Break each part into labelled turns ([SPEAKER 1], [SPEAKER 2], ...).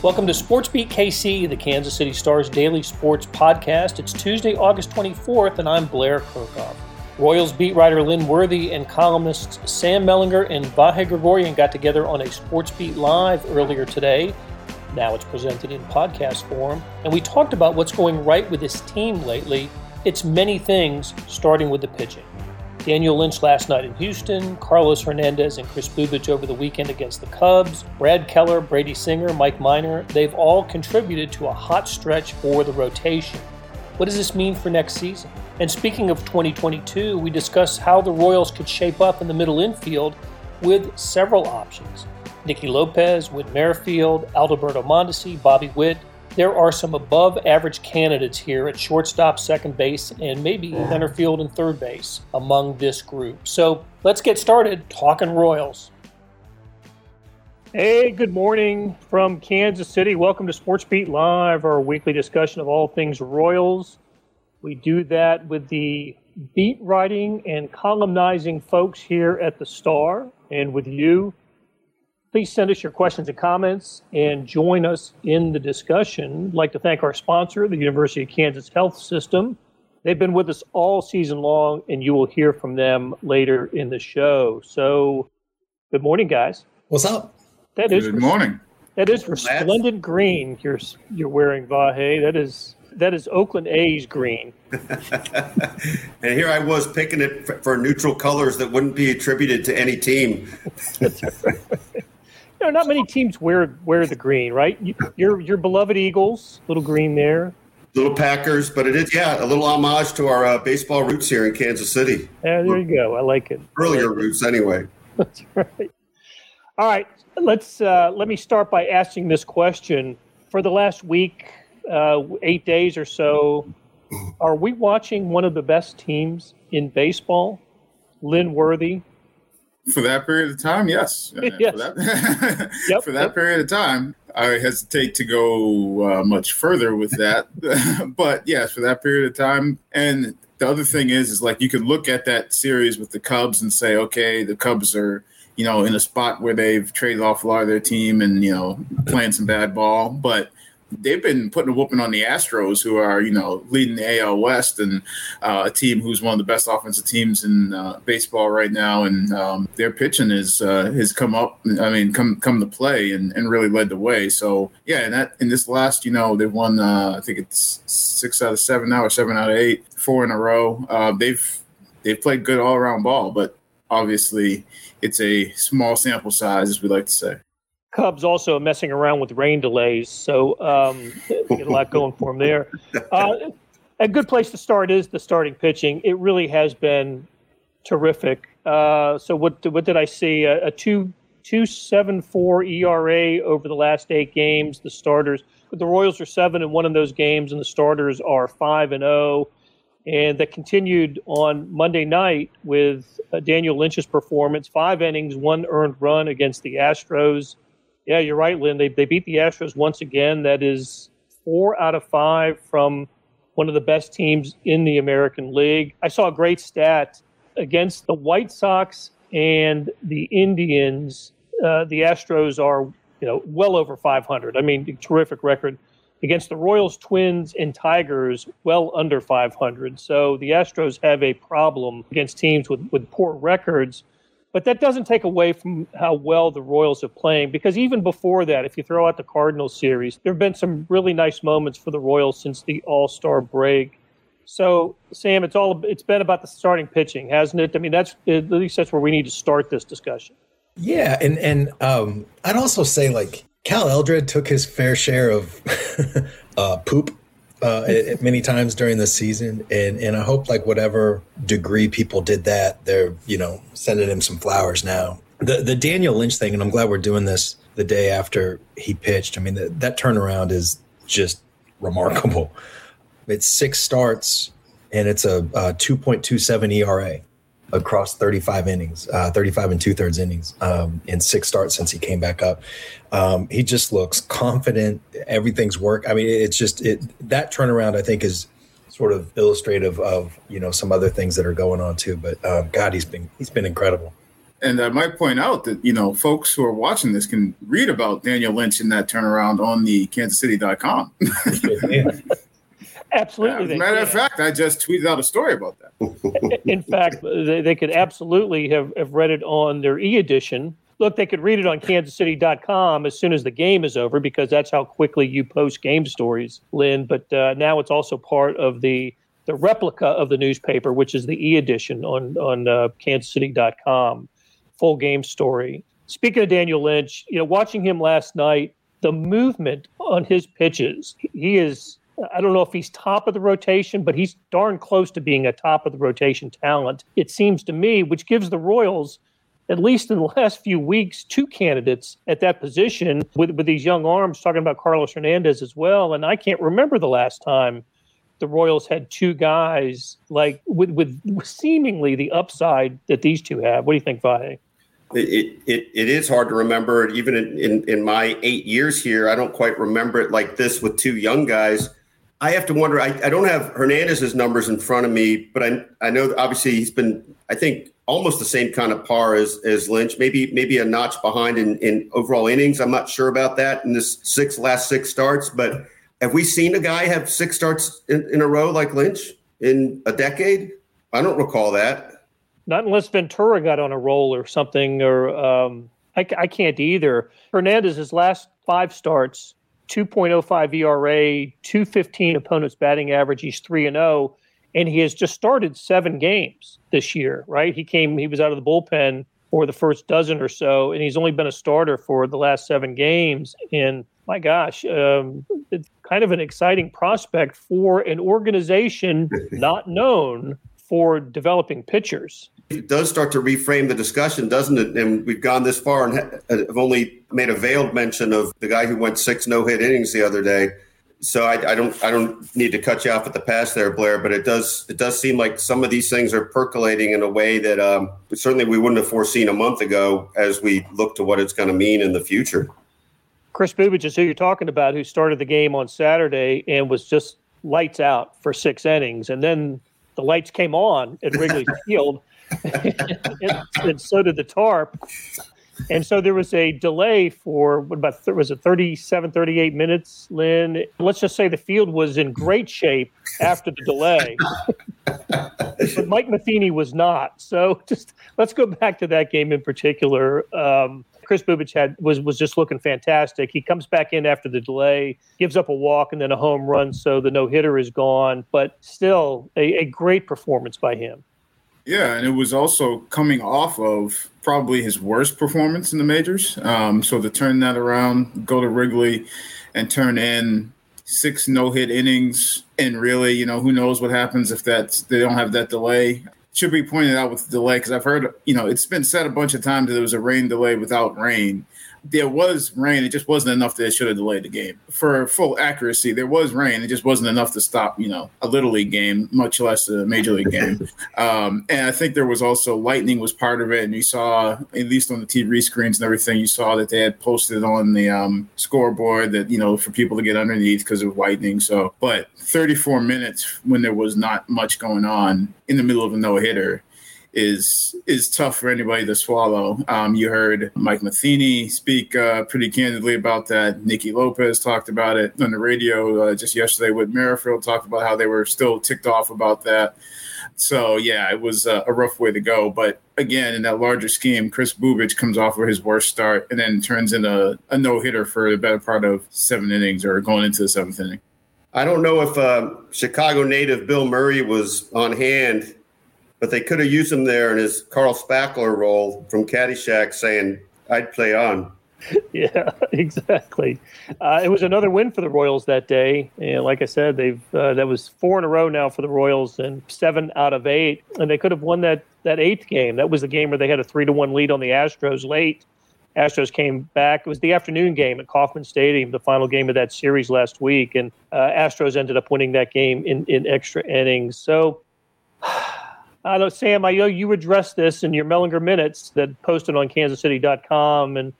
[SPEAKER 1] Welcome to Sports Beat KC, the Kansas City Stars daily sports podcast. It's Tuesday, August 24th, and I'm Blair Kerkhoff. Royals beat writer Lynn Worthy and columnists Sam Mellinger and Vahe Gregorian got together on a Sports Beat Live earlier today. Now it's presented in podcast form, and we talked about what's going right with this team lately. It's many things, starting with the pitching. Daniel Lynch last night in Houston, Carlos Hernandez and Kris Bubic over the weekend against the Cubs, Brad Keller, Brady Singer, Mike Minor, they've all contributed to a hot stretch for the rotation. What does this mean for next season? And speaking of 2022, we discuss how the Royals could shape up in the middle infield with several options. Nicky Lopez, Whit Merrifield, Alberto Mondesi, Bobby Witt, there are some above average candidates here at shortstop, second base, and maybe center field and third base among this group. So let's get started talking Royals. Hey, good morning from Kansas City. Welcome to Sports Beat Live, our weekly discussion of all things Royals. We do that with the beat writing and columnizing folks here at the Star and with you, Please send us your questions and comments and join us in the discussion. I'd like to thank our sponsor, the University of Kansas Health System. They've been with us all season long, and you will hear from them later in the show. So, good morning, guys.
[SPEAKER 2] What's up?
[SPEAKER 3] That is good morning.
[SPEAKER 1] That is resplendent green. You're you're wearing Vahe. That is that is Oakland A's green.
[SPEAKER 2] and here I was picking it for neutral colors that wouldn't be attributed to any team.
[SPEAKER 1] you know, not many teams wear wear the green, right? Your your beloved Eagles, little green there.
[SPEAKER 2] Little Packers, but it is yeah, a little homage to our uh, baseball roots here in Kansas City.
[SPEAKER 1] Yeah, there you go. I like it.
[SPEAKER 2] Earlier
[SPEAKER 1] like
[SPEAKER 2] roots, it. anyway.
[SPEAKER 1] That's right. All right, let's uh, let me start by asking this question. For the last week, uh, eight days or so, are we watching one of the best teams in baseball? Lynn Worthy,
[SPEAKER 3] for that period of time, yes.
[SPEAKER 1] yes.
[SPEAKER 3] For that, yep, for that yep. period of time, I hesitate to go uh, much further with that. but yes, for that period of time. And the other thing is, is like you could look at that series with the Cubs and say, okay, the Cubs are, you know, in a spot where they've traded off a lot of their team and, you know, playing some bad ball. But they've been putting a whooping on the Astros, who are you know leading the AL West and uh, a team who's one of the best offensive teams in uh, baseball right now. And um, their pitching is uh, has come up. I mean, come come to play and, and really led the way. So yeah, and that in this last, you know, they've won. Uh, I think it's six out of seven now, or seven out of eight, four in a row. Uh, they've they've played good all around ball, but obviously it's a small sample size, as we like to say.
[SPEAKER 1] Cubs also messing around with rain delays, so um, get a lot going for them there. Uh, a good place to start is the starting pitching. It really has been terrific. Uh, so what what did I see? A, a two two seven four ERA over the last eight games. The starters, but the Royals are seven and one in those games, and the starters are five and zero. Oh. And that continued on Monday night with uh, Daniel Lynch's performance: five innings, one earned run against the Astros. Yeah, you're right, Lynn. They, they beat the Astros once again. That is four out of five from one of the best teams in the American League. I saw a great stat against the White Sox and the Indians. Uh, the Astros are, you know, well over 500. I mean, terrific record against the Royals, Twins, and Tigers, well under 500. So the Astros have a problem against teams with, with poor records. But that doesn't take away from how well the Royals are playing because even before that, if you throw out the Cardinals series, there have been some really nice moments for the Royals since the All Star break. So, Sam, it's all it's been about the starting pitching, hasn't it? I mean, that's at least that's where we need to start this discussion.
[SPEAKER 4] Yeah, and and um, I'd also say like Cal Eldred took his fair share of uh, poop uh, many times during the season, and and I hope like whatever degree people did that, they're you know sending him some flowers now. The the Daniel Lynch thing, and I'm glad we're doing this the day after he pitched. I mean that that turnaround is just remarkable. It's six starts and it's a, a 2.27 ERA across 35 innings, uh, 35 and two thirds innings um, in six starts since he came back up. Um, he just looks confident. Everything's work. I mean, it's just it that turnaround. I think is sort of illustrative of you know some other things that are going on too. But um, God, he's been he's been incredible.
[SPEAKER 3] And I might point out that, you know, folks who are watching this can read about Daniel Lynch in that turnaround on the kansascity.com.
[SPEAKER 1] absolutely.
[SPEAKER 3] As a matter of fact, I just tweeted out a story about that.
[SPEAKER 1] in fact, they, they could absolutely have, have read it on their e edition. Look, they could read it on kansascity.com as soon as the game is over because that's how quickly you post game stories, Lynn. But uh, now it's also part of the the replica of the newspaper, which is the e edition on on uh, kansascity.com, full game story. Speaking of Daniel Lynch, you know, watching him last night, the movement on his pitches, he is. I don't know if he's top of the rotation, but he's darn close to being a top of the rotation talent. It seems to me, which gives the Royals at least in the last few weeks, two candidates at that position with, with these young arms, talking about Carlos Hernandez as well. And I can't remember the last time the Royals had two guys like with, with seemingly the upside that these two have. What do you think, Vahe?
[SPEAKER 2] It, it, it is hard to remember. Even in, in, in my eight years here, I don't quite remember it like this with two young guys. I have to wonder. I, I don't have Hernandez's numbers in front of me, but I I know obviously he's been I think almost the same kind of par as as Lynch, maybe maybe a notch behind in, in overall innings. I'm not sure about that in this six last six starts, but have we seen a guy have six starts in, in a row like Lynch in a decade? I don't recall that.
[SPEAKER 1] Not unless Ventura got on a roll or something, or um, I, I can't either. Hernandez's last five starts, 2.05 ERA, 215 opponents batting average. He's 3 and 0 and he has just started 7 games this year, right? He came he was out of the bullpen for the first dozen or so and he's only been a starter for the last 7 games and my gosh, um, it's kind of an exciting prospect for an organization not known for developing pitchers.
[SPEAKER 2] It does start to reframe the discussion, doesn't it? And we've gone this far and have only made a veiled mention of the guy who went six no hit innings the other day. So I, I, don't I don't need to cut you off at the pass there, Blair, but it does it does seem like some of these things are percolating in a way that um, certainly we wouldn't have foreseen a month ago as we look to what it's going to mean in the future.
[SPEAKER 1] Kris Bubic is who you're talking about, who started the game on Saturday and was just lights out for six innings, and then the lights came on at Wrigley Field, and, so did the tarp. And so there was a delay for what about was it 37, 38 minutes, Lynn? Let's just say the field was in great shape after the delay. but Mike Matheny was not. So just let's go back to that game in particular. Um, Kris Bubic had was was just looking fantastic. He comes back in after the delay, gives up a walk and then a home run, so the no hitter is gone. But still, a, a great performance by him.
[SPEAKER 3] Yeah, and it was also coming off of probably his worst performance in the majors. Um, so to turn that around, go to Wrigley, and turn in six no hit innings, and really, you know, who knows what happens if that they don't have that delay should be pointed out with the delay because I've heard, you know, it's been said a bunch of times that there was a rain delay without rain. There was rain, it just wasn't enough that it should have delayed the game. For full accuracy, there was rain, it just wasn't enough to stop, you know, a little league game, much less a major league game. Um, and I think there was also lightning was part of it, and you saw at least on the TV screens and everything, you saw that they had posted on the um, scoreboard that you know for people to get underneath because of lightning. So, but 34 minutes when there was not much going on in the middle of a no hitter is is tough for anybody to swallow. Um, you heard Mike Matheny speak uh, pretty candidly about that. Nicky Lopez talked about it on the radio uh, just yesterday. Whit Merrifield talked about how they were still ticked off about that. So yeah, it was uh, a rough way to go. But again, in that larger scheme, Kris Bubic comes off with his worst start and then turns into a no hitter for the better part of seven innings or going into the seventh inning.
[SPEAKER 2] I don't know if uh, Chicago native Bill Murray was on hand, but they could have used him there in his Carl Spackler role from Caddyshack, saying, "I'd play on."
[SPEAKER 1] Yeah, exactly. Uh, it was another win for the Royals that day, and like I said, they've uh, that was four in a row now for the Royals, and seven out of eight, and they could have won that that eighth game. That was the game where they had a three to one lead on the Astros late Astros came back. It was the afternoon game at Kauffman Stadium, the final game of that series last week, and uh, Astros ended up winning that game in, in extra innings. So, I know, Sam, I know you addressed this in your Mellinger minutes that posted on KansasCity.com and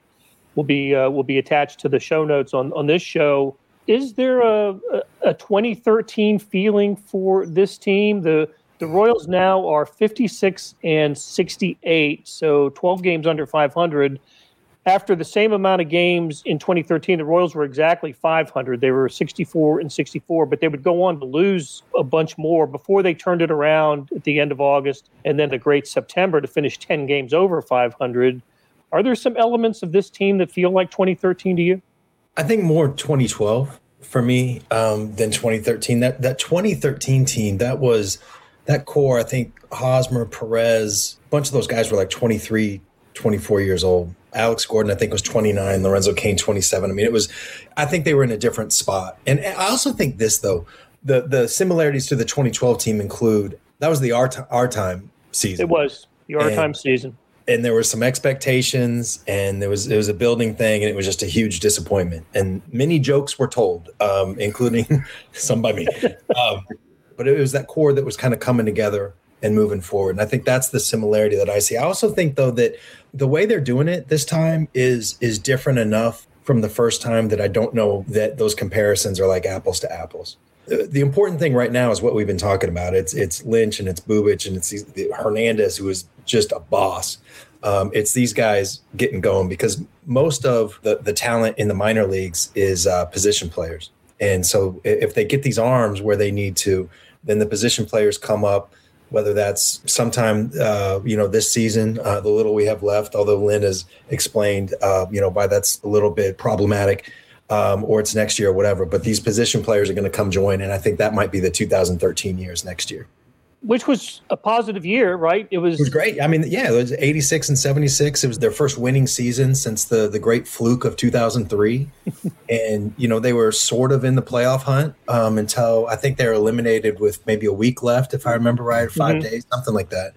[SPEAKER 1] will be uh, will be attached to the show notes on on this show. Is there a, a 2013 feeling for this team? The The Royals now are 56 and 68, so 12 games under 500. After the same amount of games in 2013, the Royals were exactly 500. They were 64 and 64, but they would go on to lose a bunch more before they turned it around at the end of August and then the great September to finish 10 games over 500. Are there some elements of this team that feel like 2013 to you?
[SPEAKER 4] I think more 2012 for me um, than 2013. That that 2013 team that was that core. I think Hosmer, Perez, a bunch of those guys were like 23, 24 years old. Alex Gordon, I think, was 29. Lorenzo Cain, 27. I mean, it was. I think they were in a different spot. And I also think this though, the the similarities to the 2012 team include that was the our, our time season.
[SPEAKER 1] It was the our time season
[SPEAKER 4] and there were some expectations and there was it was a building thing and it was just a huge disappointment and many jokes were told um, including some by me um, but it was that core that was kind of coming together and moving forward and i think that's the similarity that i see i also think though that the way they're doing it this time is is different enough from the first time that i don't know that those comparisons are like apples to apples the important thing right now is what we've been talking about. It's it's Lynch and it's Bubic and it's the Hernandez who is just a boss. Um, it's these guys getting going because most of the the talent in the minor leagues is uh, position players, and so if they get these arms where they need to, then the position players come up. Whether that's sometime, uh, you know, this season, uh, the little we have left, although Lynn has explained, uh, you know, why that's a little bit problematic um, or it's next year or whatever. But these position players are going to come join, and I think that might be the 2013 years next year.
[SPEAKER 1] Which was a positive year, right? It was.
[SPEAKER 4] It was great. I mean, yeah, it was 86 and 76. It was their first winning season since the the great fluke of 2003, and you know they were sort of in the playoff hunt um, until I think they were eliminated with maybe a week left, if I remember right, 5 mm-hmm. days, something like that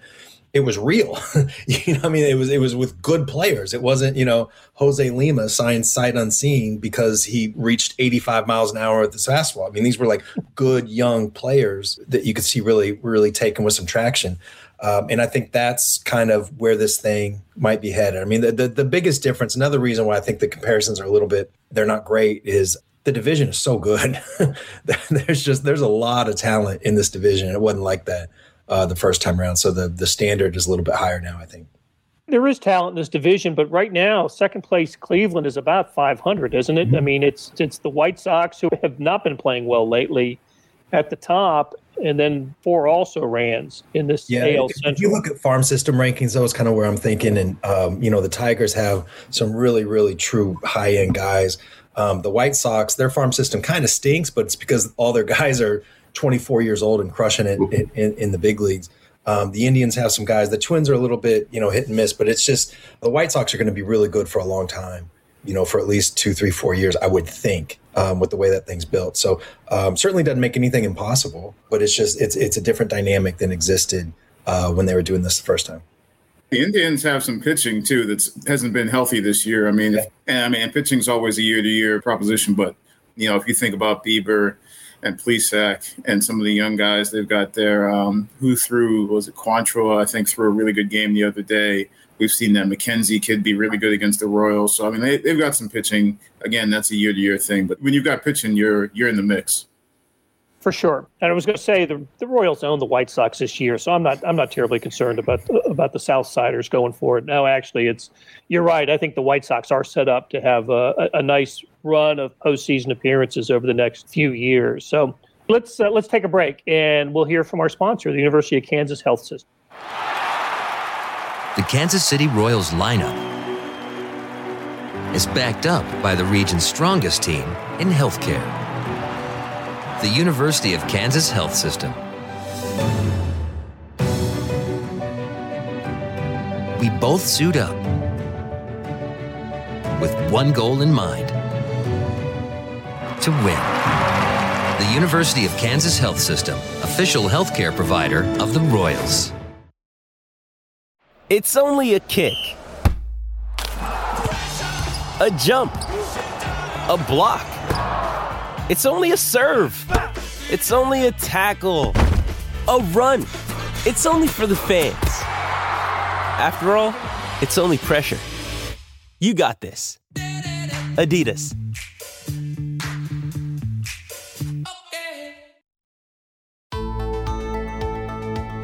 [SPEAKER 4] it was real. you know, I mean, it was it was with good players. It wasn't you know Jose Lima signed sight unseen because he reached 85 miles an hour at the fastball. I mean, these were like good young players that you could see really really taken with some traction. Um, and I think that's kind of where this thing might be headed. I mean, the, the the biggest difference, another reason why I think the comparisons are a little bit they're not great is the division is so good. there's just there's a lot of talent in this division. It wasn't like that uh, the first time around. So the the standard is a little bit higher now, I think.
[SPEAKER 1] There is talent in this division, but right now, second place Cleveland is about 500, isn't it? Mm-hmm. I mean, it's it's the White Sox who have not been playing well lately at the top, and then four also rans in this yeah, AL Central.
[SPEAKER 4] If you look at farm system rankings, that was kind of where I'm thinking. And um, you know, the Tigers have some really, really true high end guys. Um, the White Sox, their farm system kind of stinks, but it's because all their guys are 24 years old and crushing it in, in, in the big leagues. Um, the Indians have some guys. The Twins are a little bit, you know, hit and miss, but it's just the White Sox are going to be really good for a long time. You know, for at least two, three, four years, I would think, um, with the way that thing's built. So um, certainly doesn't make anything impossible, but it's just it's it's a different dynamic than existed uh, when they were doing this the first time.
[SPEAKER 3] The Indians have some pitching too that hasn't been healthy this year. I mean, yeah. and I mean, pitching's always a year to year proposition, but you know, if you think about Bieber and Plesac and some of the young guys they've got there. Um, who threw was it Quantrill? I think threw a really good game the other day. We've seen that McKenzie kid be really good against the Royals. So I mean, they, they've got some pitching. Again, that's a year to year thing. But when you've got pitching, you're you're in the mix
[SPEAKER 1] for sure. And I was going to say the the Royals own the White Sox this year, so I'm not I'm not terribly concerned about about the Southsiders going forward. No, actually, it's you're right. I think the White Sox are set up to have a, a, a nice run of postseason appearances over the next few years. So let's uh, let's take a break, and we'll hear from our sponsor, the University of Kansas Health System.
[SPEAKER 5] The Kansas City Royals lineup is backed up by the region's strongest team in healthcare the University of Kansas Health System. We both suit up with one goal in mind to win. The University of Kansas Health System, official healthcare provider of the Royals.
[SPEAKER 6] It's only a kick, a jump, a block. It's only a serve. It's only a tackle. A run. It's only for the fans. After all, it's only pressure. You got this. Adidas.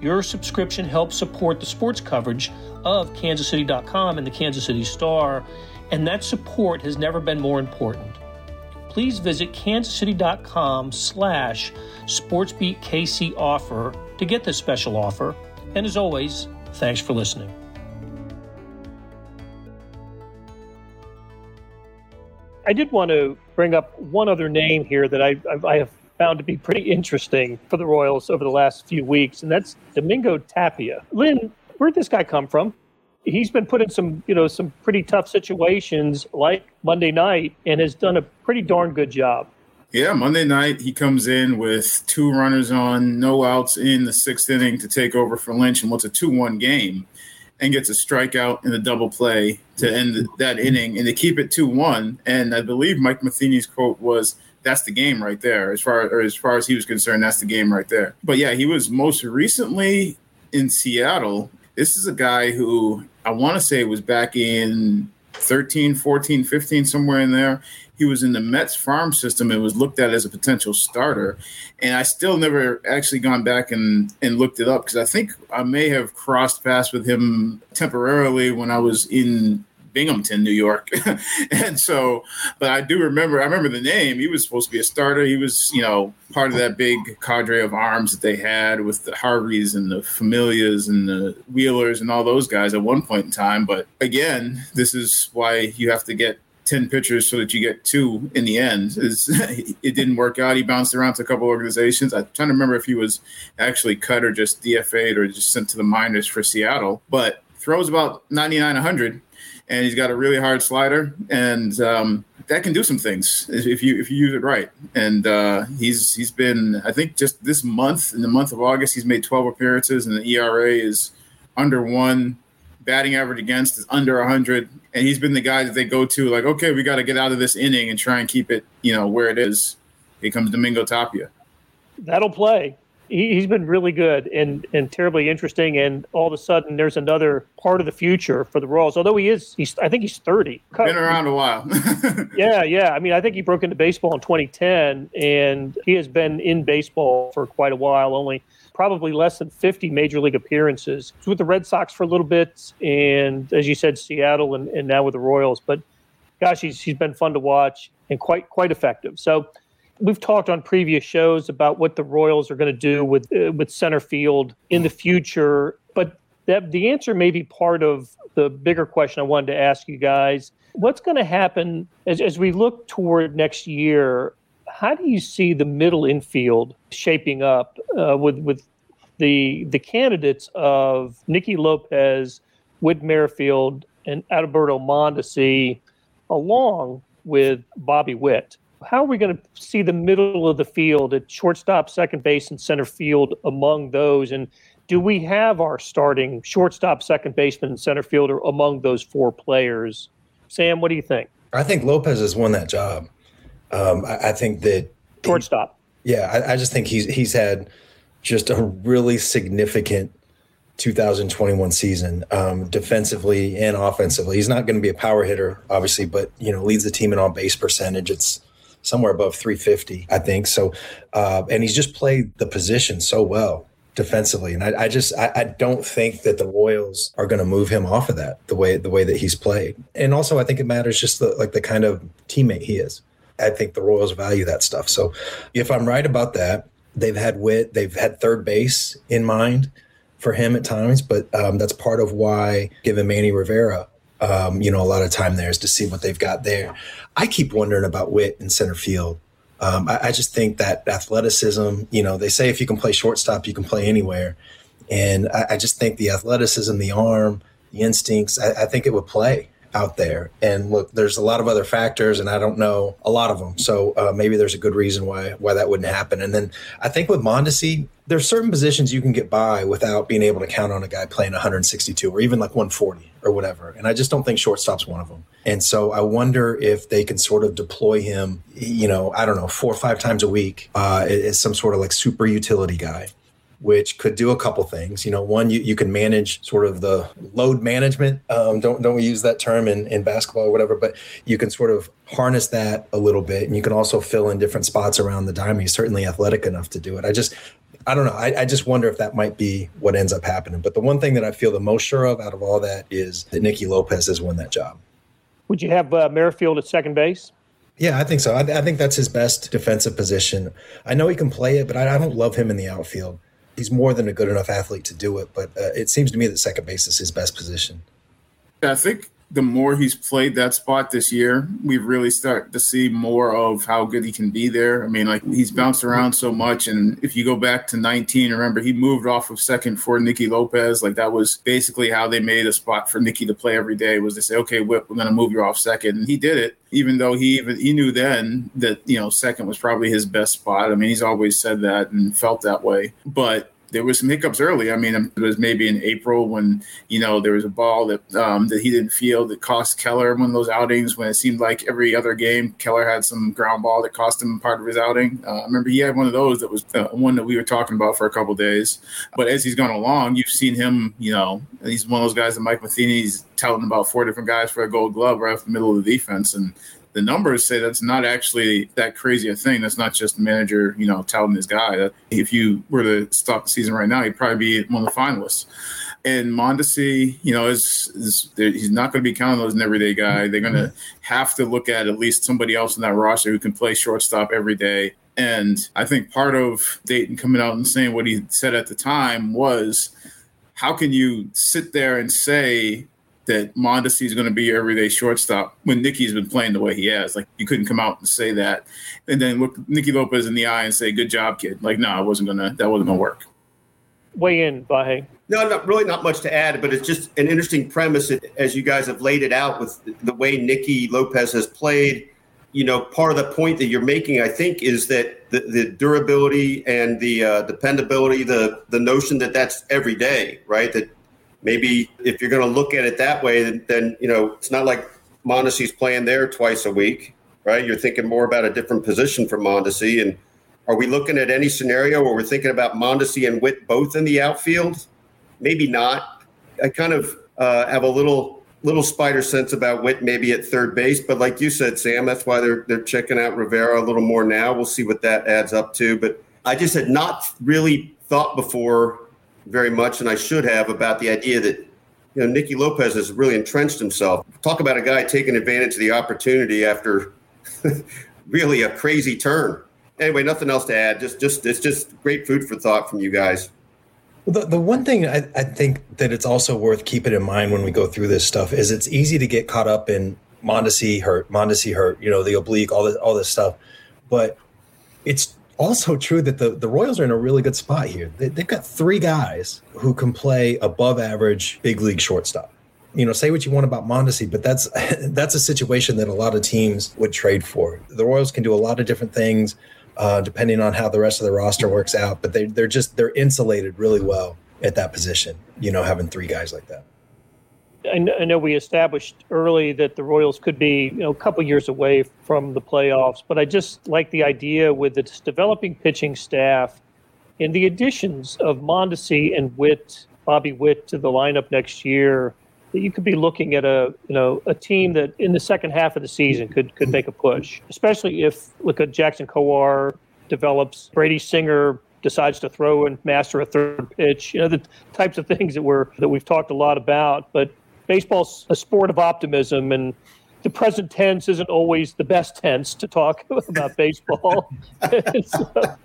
[SPEAKER 1] Your subscription helps support the sports coverage of kansascity.com and the Kansas City Star, and that support has never been more important. Please visit kansascity.com slash sportsbeatkc offer to get this special offer. And as always, thanks for listening. I did want to bring up one other name here that I, I, have found to be pretty interesting for the Royals over the last few weeks, and that's Domingo Tapia. Lynn, where'd this guy come from? He's been put in some, you know, some pretty tough situations like Monday night and has done a pretty darn good job.
[SPEAKER 3] Yeah, Monday night he comes in with two runners on, no outs in the sixth inning to take over for Lynch and what's a two-one game, and gets a strikeout in a double play to end that inning and to keep it two-one. And I believe Mike Matheny's quote was, that's the game right there. As far as far as he was concerned, that's the game right there. But yeah, he was most recently in Seattle. This is a guy who I want to say was back in 13, 14, 15, somewhere in there. He was in the Mets farm system and was looked at as a potential starter. And I still never actually gone back and, and looked it up because I think I may have crossed paths with him temporarily when I was in Binghamton, New York. and so, but I do remember, I remember the name. He was supposed to be a starter. He was, you know, part of that big cadre of arms that they had with the Harveys and the Familias and the Wheelers and all those guys at one point in time. But again, this is why you have to get 10 pitchers so that you get two in the end is it didn't work out he bounced around to a couple organizations i'm trying to remember if he was actually cut or just dfa'd or just sent to the minors for seattle but throws about 99 100 and he's got a really hard slider, and um, that can do some things if you if you use it right. And uh, he's he's been I think just this month in the month of August he's made 12 appearances, and the ERA is under one. Batting average against is under 100, and he's been the guy that they go to like, okay, we got to get out of this inning and try and keep it, you know, where it is. Here comes Domingo Tapia.
[SPEAKER 1] That'll play he, has been really good and and terribly interesting. And all of a sudden, there's another part of the future for the Royals. Although he is, he's I think he's 30.
[SPEAKER 3] Been around a while.
[SPEAKER 1] yeah, yeah. I mean, I think he broke into baseball in 2010, and he has been in baseball for quite a while. Only probably less than 50 major league appearances. With the Red Sox for a little bit, and as you said, Seattle, and, and now with the Royals. But gosh, he's he's been fun to watch and quite quite effective. So We've talked on previous shows about what the Royals are going to do with uh, with center field in the future, but that the answer may be part of the bigger question I wanted to ask you guys. What's going to happen as, as we look toward next year? How do you see the middle infield shaping up uh, with with the the candidates of Nicky Lopez, Whit Merrifield, and Alberto Mondesi, along with Bobby Witt? How are we going to see the middle of the field at shortstop, second base, and center field among those? And do we have our starting shortstop, second baseman, and center fielder among those four players? Sam, what do you think?
[SPEAKER 4] I think Lopez has won that job. Um, I, I, think that
[SPEAKER 1] shortstop.
[SPEAKER 4] He, yeah, I, I just think he's he's had just a really significant 2021 season um, defensively and offensively. He's not going to be a power hitter, obviously, but you know leads the team in on base percentage. It's somewhere above 350, I think. So, uh, and he's just played the position so well defensively, and I, I just I, I, don't think that the Royals are going to move him off of that the way the way that he's played. And also, I think it matters just the, like the kind of teammate he is. I think the Royals value that stuff. So, if I'm right about that, they've had Witt, they've had third base in mind for him at times, but um, that's part of why, given Manny Rivera um, you know, a lot of time there is to see what they've got there. I keep wondering about Witt in center field. Um, I, I, just think that athleticism, you know, they say if you can play shortstop, you can play anywhere. And I, I just think the athleticism, the arm, the instincts, I, I, think it would play. Out there. And look, there's a lot of other factors, and I don't know a lot of them. So uh, maybe there's a good reason why why that wouldn't happen. And then I think with Mondesi, there's certain positions you can get by without being able to count on a guy playing 162 or even like 140 or whatever. And I just don't think shortstop's one of them. And so I wonder if they can sort of deploy him, you know, I don't know, four or five times a week uh, as some sort of like super utility guy which could do a couple things. You know, one, you, you can manage sort of the load management. Um, don't don't we use that term in, in basketball or whatever, but you can sort of harness that a little bit, and you can also fill in different spots around the diamond. He's certainly athletic enough to do it. I just I don't know. I, I, just wonder if that might be what ends up happening. But the one thing that I feel the most sure of out of all that is that Nicky Lopez has won that job.
[SPEAKER 1] Would you have uh, Merrifield at second base?
[SPEAKER 4] Yeah, I think so. I, I, think that's his best defensive position. I know he can play it, but I, I don't love him in the outfield he's more than a good enough athlete to do it. But uh, it seems to me that second base is his best position.
[SPEAKER 3] Yeah, I think the more he's played that spot this year, we've really started to see more of how good he can be there. I mean, like he's bounced around so much. And if you go back to 19, remember he moved off of second for Nicky Lopez. Like that was basically how they made a spot for Nicky to play every day was to say, okay, Whit, we're going to move you off second. And he did it, even though he even he knew then that, you know, second was probably his best spot. I mean, he's always said that and felt that way. But there was some hiccups early. I mean, it was maybe in April when you know there was a ball that um, that he didn't feel that cost Keller one of those outings when it seemed like every other game Keller had some ground ball that cost him part of his outing. Uh, I remember he had one of those that was uh, one that we were talking about for a couple days. But as he's gone along, you've seen him. You know, he's one of those guys that Mike Matheny's touting about four different guys for a Gold Glove right off the middle of the defense and the numbers say that's not actually that crazy a thing. That's not just the manager, you know, touting his guy. If you were to stop the season right now, he'd probably be one of the finalists. And Mondesi, you know, is, is he's not going to be counting as an everyday guy. They're going to have to look at at least somebody else in that roster who can play shortstop every day. And I think part of Dayton coming out and saying what he said at the time was, how can you sit there and say that Mondesi is going to be your everyday shortstop when Nicky's been playing the way he has. Like you couldn't come out and say that, and then look Nicky Lopez in the eye and say, "Good job, kid." Like, no, I wasn't gonna. That wasn't gonna work.
[SPEAKER 1] Weigh in, Vahe.
[SPEAKER 2] No, not really, not much to add, but it's just an interesting premise as you guys have laid it out with the way Nicky Lopez has played. You know, part of the point that you're making, I think, is that the, the durability and the uh, dependability, the the notion that that's every day, right? That maybe if you're going to look at it that way, then, then you know it's not like Mondesi's playing there twice a week, right? You're thinking more about a different position for Mondesi. And are we looking at any scenario where we're thinking about Mondesi and Whit both in the outfield? Maybe not. I kind of uh, have a little little spider sense about Whit maybe at third base, but like you said, Sam, that's why they're they're checking out Rivera a little more now. We'll see what that adds up to. But I just had not really thought before very much, and I should have, about the idea that you know Nicky Lopez has really entrenched himself. Talk about a guy taking advantage of the opportunity after really a crazy turn. Anyway, nothing else to add. Just, just it's just great food for thought from you guys.
[SPEAKER 4] Well, the, the one thing I, I think that it's also worth keeping in mind when we go through this stuff is it's easy to get caught up in Mondesi hurt, Mondesi hurt, you know, the oblique, all this, all this stuff. But it's also true that the, the Royals are in a really good spot here. They, have got three guys who can play above average big league shortstop. You know, say what you want about Mondesi, but that's that's a situation that a lot of teams would trade for. The Royals can do a lot of different things, uh, depending on how the rest of the roster works out. But they they're just they're insulated really well at that position. You know, having three guys like that.
[SPEAKER 1] I know we established early that the Royals could be, you know, a couple years away from the playoffs, but I just like the idea with its developing pitching staff and the additions of Mondesi and Whit, Bobby Witt to the lineup next year, that you could be looking at a, you know, a team that in the second half of the season could could make a push, especially if look at Jackson Kowar develops, Brady Singer decides to throw and master a third pitch, you know, the types of things that we're that we've talked a lot about, but baseball's a sport of optimism and the present tense isn't always the best tense to talk about baseball. so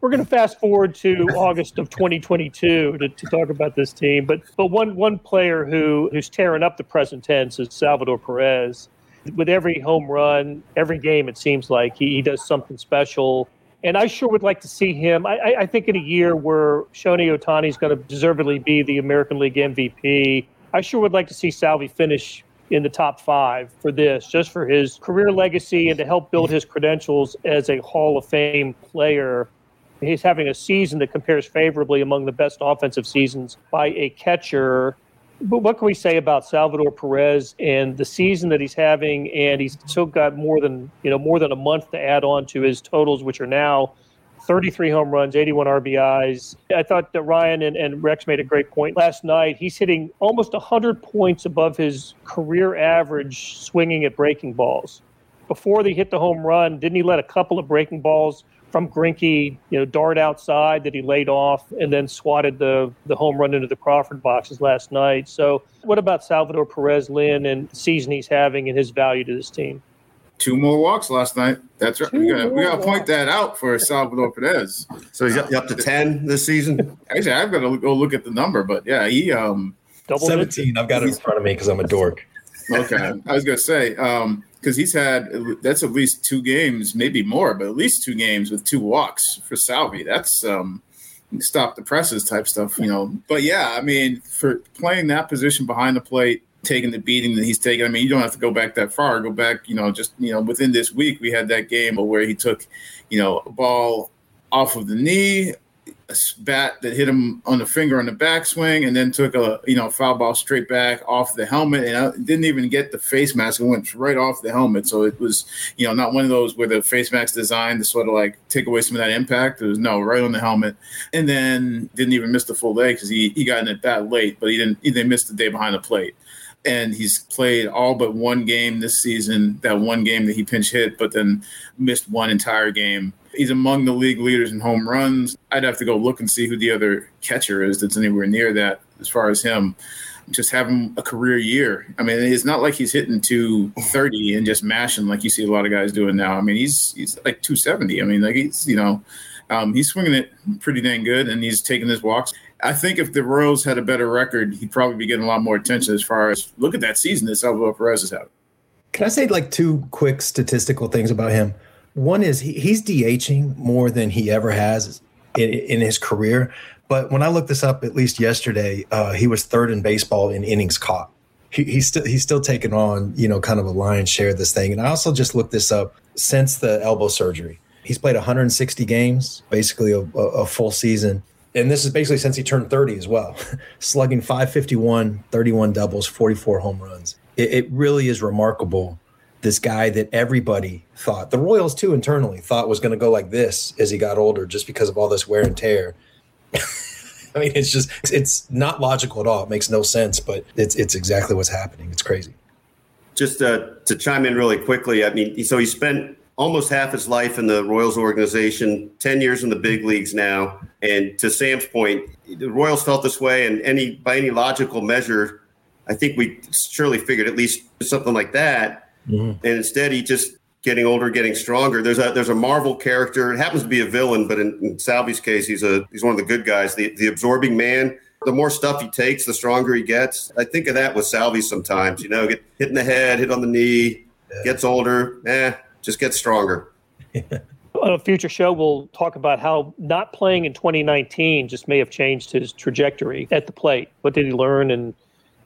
[SPEAKER 1] we're going to fast forward to August of 2022 to, to talk about this team. But but one one player who who's tearing up the present tense is Salvador Perez. With every home run, every game, it seems like he, he does something special. And I sure would like to see him. I, I think in a year where Shohei Ohtani is going to deservedly be the American League MVP, I sure would like to see Salvi finish in the top five for this, just for his career legacy and to help build his credentials as a Hall of Fame player. He's having a season that compares favorably among the best offensive seasons by a catcher. But what can we say about Salvador Perez and the season that he's having? And he's still got more than you know more than a month to add on to his totals, which are now 33 home runs, 81 RBIs. I thought that Ryan and, and Rex made a great point last night. He's hitting almost 100 points above his career average swinging at breaking balls. Before they hit the home run, didn't he let a couple of breaking balls from Greinke, you know, dart outside that he laid off and then swatted the, the home run into the Crawford boxes last night. So, what about Salvador Perez Lynn and the season he's having and his value to this team?
[SPEAKER 3] Two more walks last night. That's right. Two we got we got to point that out for Salvador Perez.
[SPEAKER 2] So he's up, up to ten this season.
[SPEAKER 3] Actually, I've got to go look at the number, but yeah, he um
[SPEAKER 4] Double seventeen. I've got it in front of me because I'm a dork.
[SPEAKER 3] Okay, I was gonna say um because he's had that's at least two games, maybe more, but at least two games with two walks for Salvi. That's um stop the presses type stuff, you know. But yeah, I mean, for playing that position behind the plate taking the beating that he's taken. I mean, you don't have to go back that far. Go back, you know, just you know, within this week, we had that game where he took, you know, a ball off of the knee, a bat that hit him on the finger on the backswing, and then took a you know foul ball straight back off the helmet, and I didn't even get the face mask. It went right off the helmet, so it was you know not one of those where the face mask designed to sort of like take away some of that impact. It was no right on the helmet, and then didn't even miss the full day because he he got in at bat late, but he didn't he didn't miss the day behind the plate and he's played all but one game this season. That one game that he pinch hit, but then missed one entire game. He's among the league leaders in home runs. I'd have to go look and see who the other catcher is that's anywhere near that as far as him. Just having a career year. I mean, it's not like he's hitting 230 and just mashing like you see a lot of guys doing now. I mean, he's he's like 270. I mean, like he's you know, um, he's swinging it pretty dang good, and he's taking his walks. I think if the Royals had a better record, he'd probably be getting a lot more attention as far as look at that season that Salvador Perez has had.
[SPEAKER 4] Can I say like two quick statistical things about him? One is he, he's DHing more than he ever has in, in, his career. But when I looked this up, at least yesterday, uh, he was third in baseball in innings caught. He, he's still he's still taking on you know kind of a lion's share of this thing. And I also just looked this up since the elbow surgery. He's played 160 games, basically a, a full season and this is basically since he turned 30 as well, slugging 551, 31 doubles, 44 home runs. It, it, really is remarkable. This guy that everybody thought, the Royals too internally thought was going to go like this as he got older just because of all this wear and tear. I mean, it's just, it's not logical at all. It makes no sense, but it's, it's exactly what's happening. It's crazy.
[SPEAKER 2] Just uh, to chime in really quickly, I mean, so he spent almost half his life in the Royals organization, 10 years in the big leagues now. And to Sam's point, the Royals felt this way, and any by any logical measure, I think we surely figured at least something like that. Mm-hmm. And instead, he just getting older, getting stronger. There's a there's a Marvel character. It happens to be a villain, but in, in Salvi's case, he's a he's one of the good guys. The the absorbing man. The more stuff he takes, the stronger he gets. I think of that with Salvi sometimes. You know, get hit in the head, hit on the knee, yeah. gets older. Eh, just get stronger.
[SPEAKER 1] On a future show, we'll talk about how not playing in 2019 just may have changed his trajectory at the plate. What did he learn and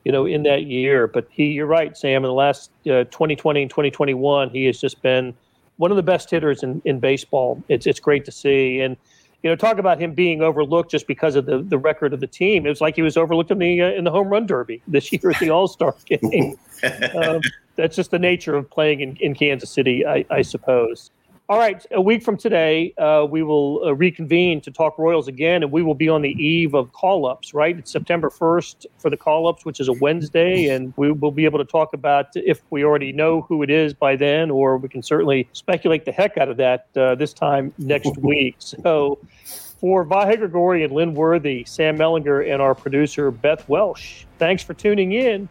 [SPEAKER 1] you know in that year? But he, you're right, Sam. In the last uh, 2020 and 2021, he has just been one of the best hitters in, in baseball. It's it's great to see and you know, talk about him being overlooked just because of the, the record of the team. It was like he was overlooked in the uh, in the home run derby this year at the All Star game. um, that's just the nature of playing in, in Kansas City, I, I suppose. All right, a week from today, uh, we will uh, reconvene to talk Royals again, and we will be on the eve of call ups, right? It's September 1st for the call ups, which is a Wednesday, and we will be able to talk about if we already know who it is by then, or we can certainly speculate the heck out of that uh, this time next week. So, for Vahe Gregorian, Lynn Worthy, Sam Mellinger, and our producer, Beth Welsh, thanks for tuning in.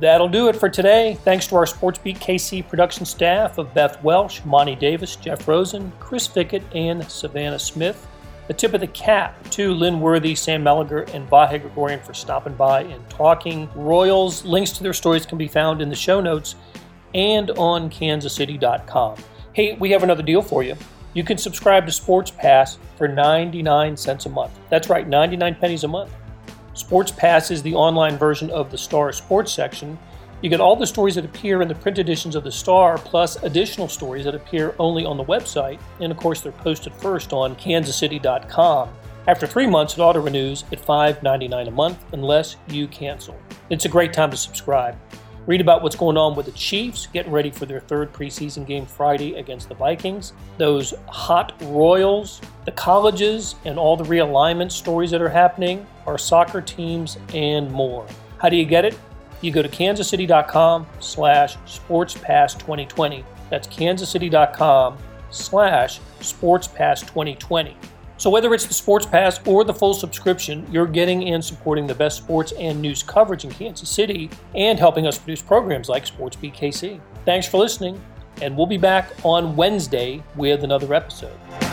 [SPEAKER 1] That'll do it for today. Thanks to our SportsBeat KC production staff of Beth Welsh, Monty Davis, Jeff Rosen, Chris Fickett, and Savannah Smith. A tip of the cap to Lynn Worthy, Sam Mellinger, and Vahe Gregorian for stopping by and talking Royals. Links to their stories can be found in the show notes and on kansascity.com. Hey, we have another deal for you. You can subscribe to Sports Pass for 99 cents a month. That's right, 99 pennies a month. Sports Pass is the online version of the Star Sports section. You get all the stories that appear in the print editions of the Star, plus additional stories that appear only on the website, and of course, they're posted first on kansascity.com. After three months, it auto renews at $5.99 a month unless you cancel. It's a great time to subscribe. Read about what's going on with the Chiefs, getting ready for their third preseason game Friday against the Vikings, those hot Royals, the colleges, and all the realignment stories that are happening, our soccer teams, and more. How do you get it? You go to kansascity.com slash sportspass2020. That's kansascity.com slash sportspass2020. So whether it's the Sports Pass or the full subscription, you're getting and supporting the best sports and news coverage in Kansas City and helping us produce programs like SportsBeat KC. Thanks for listening, and we'll be back on Wednesday with another episode.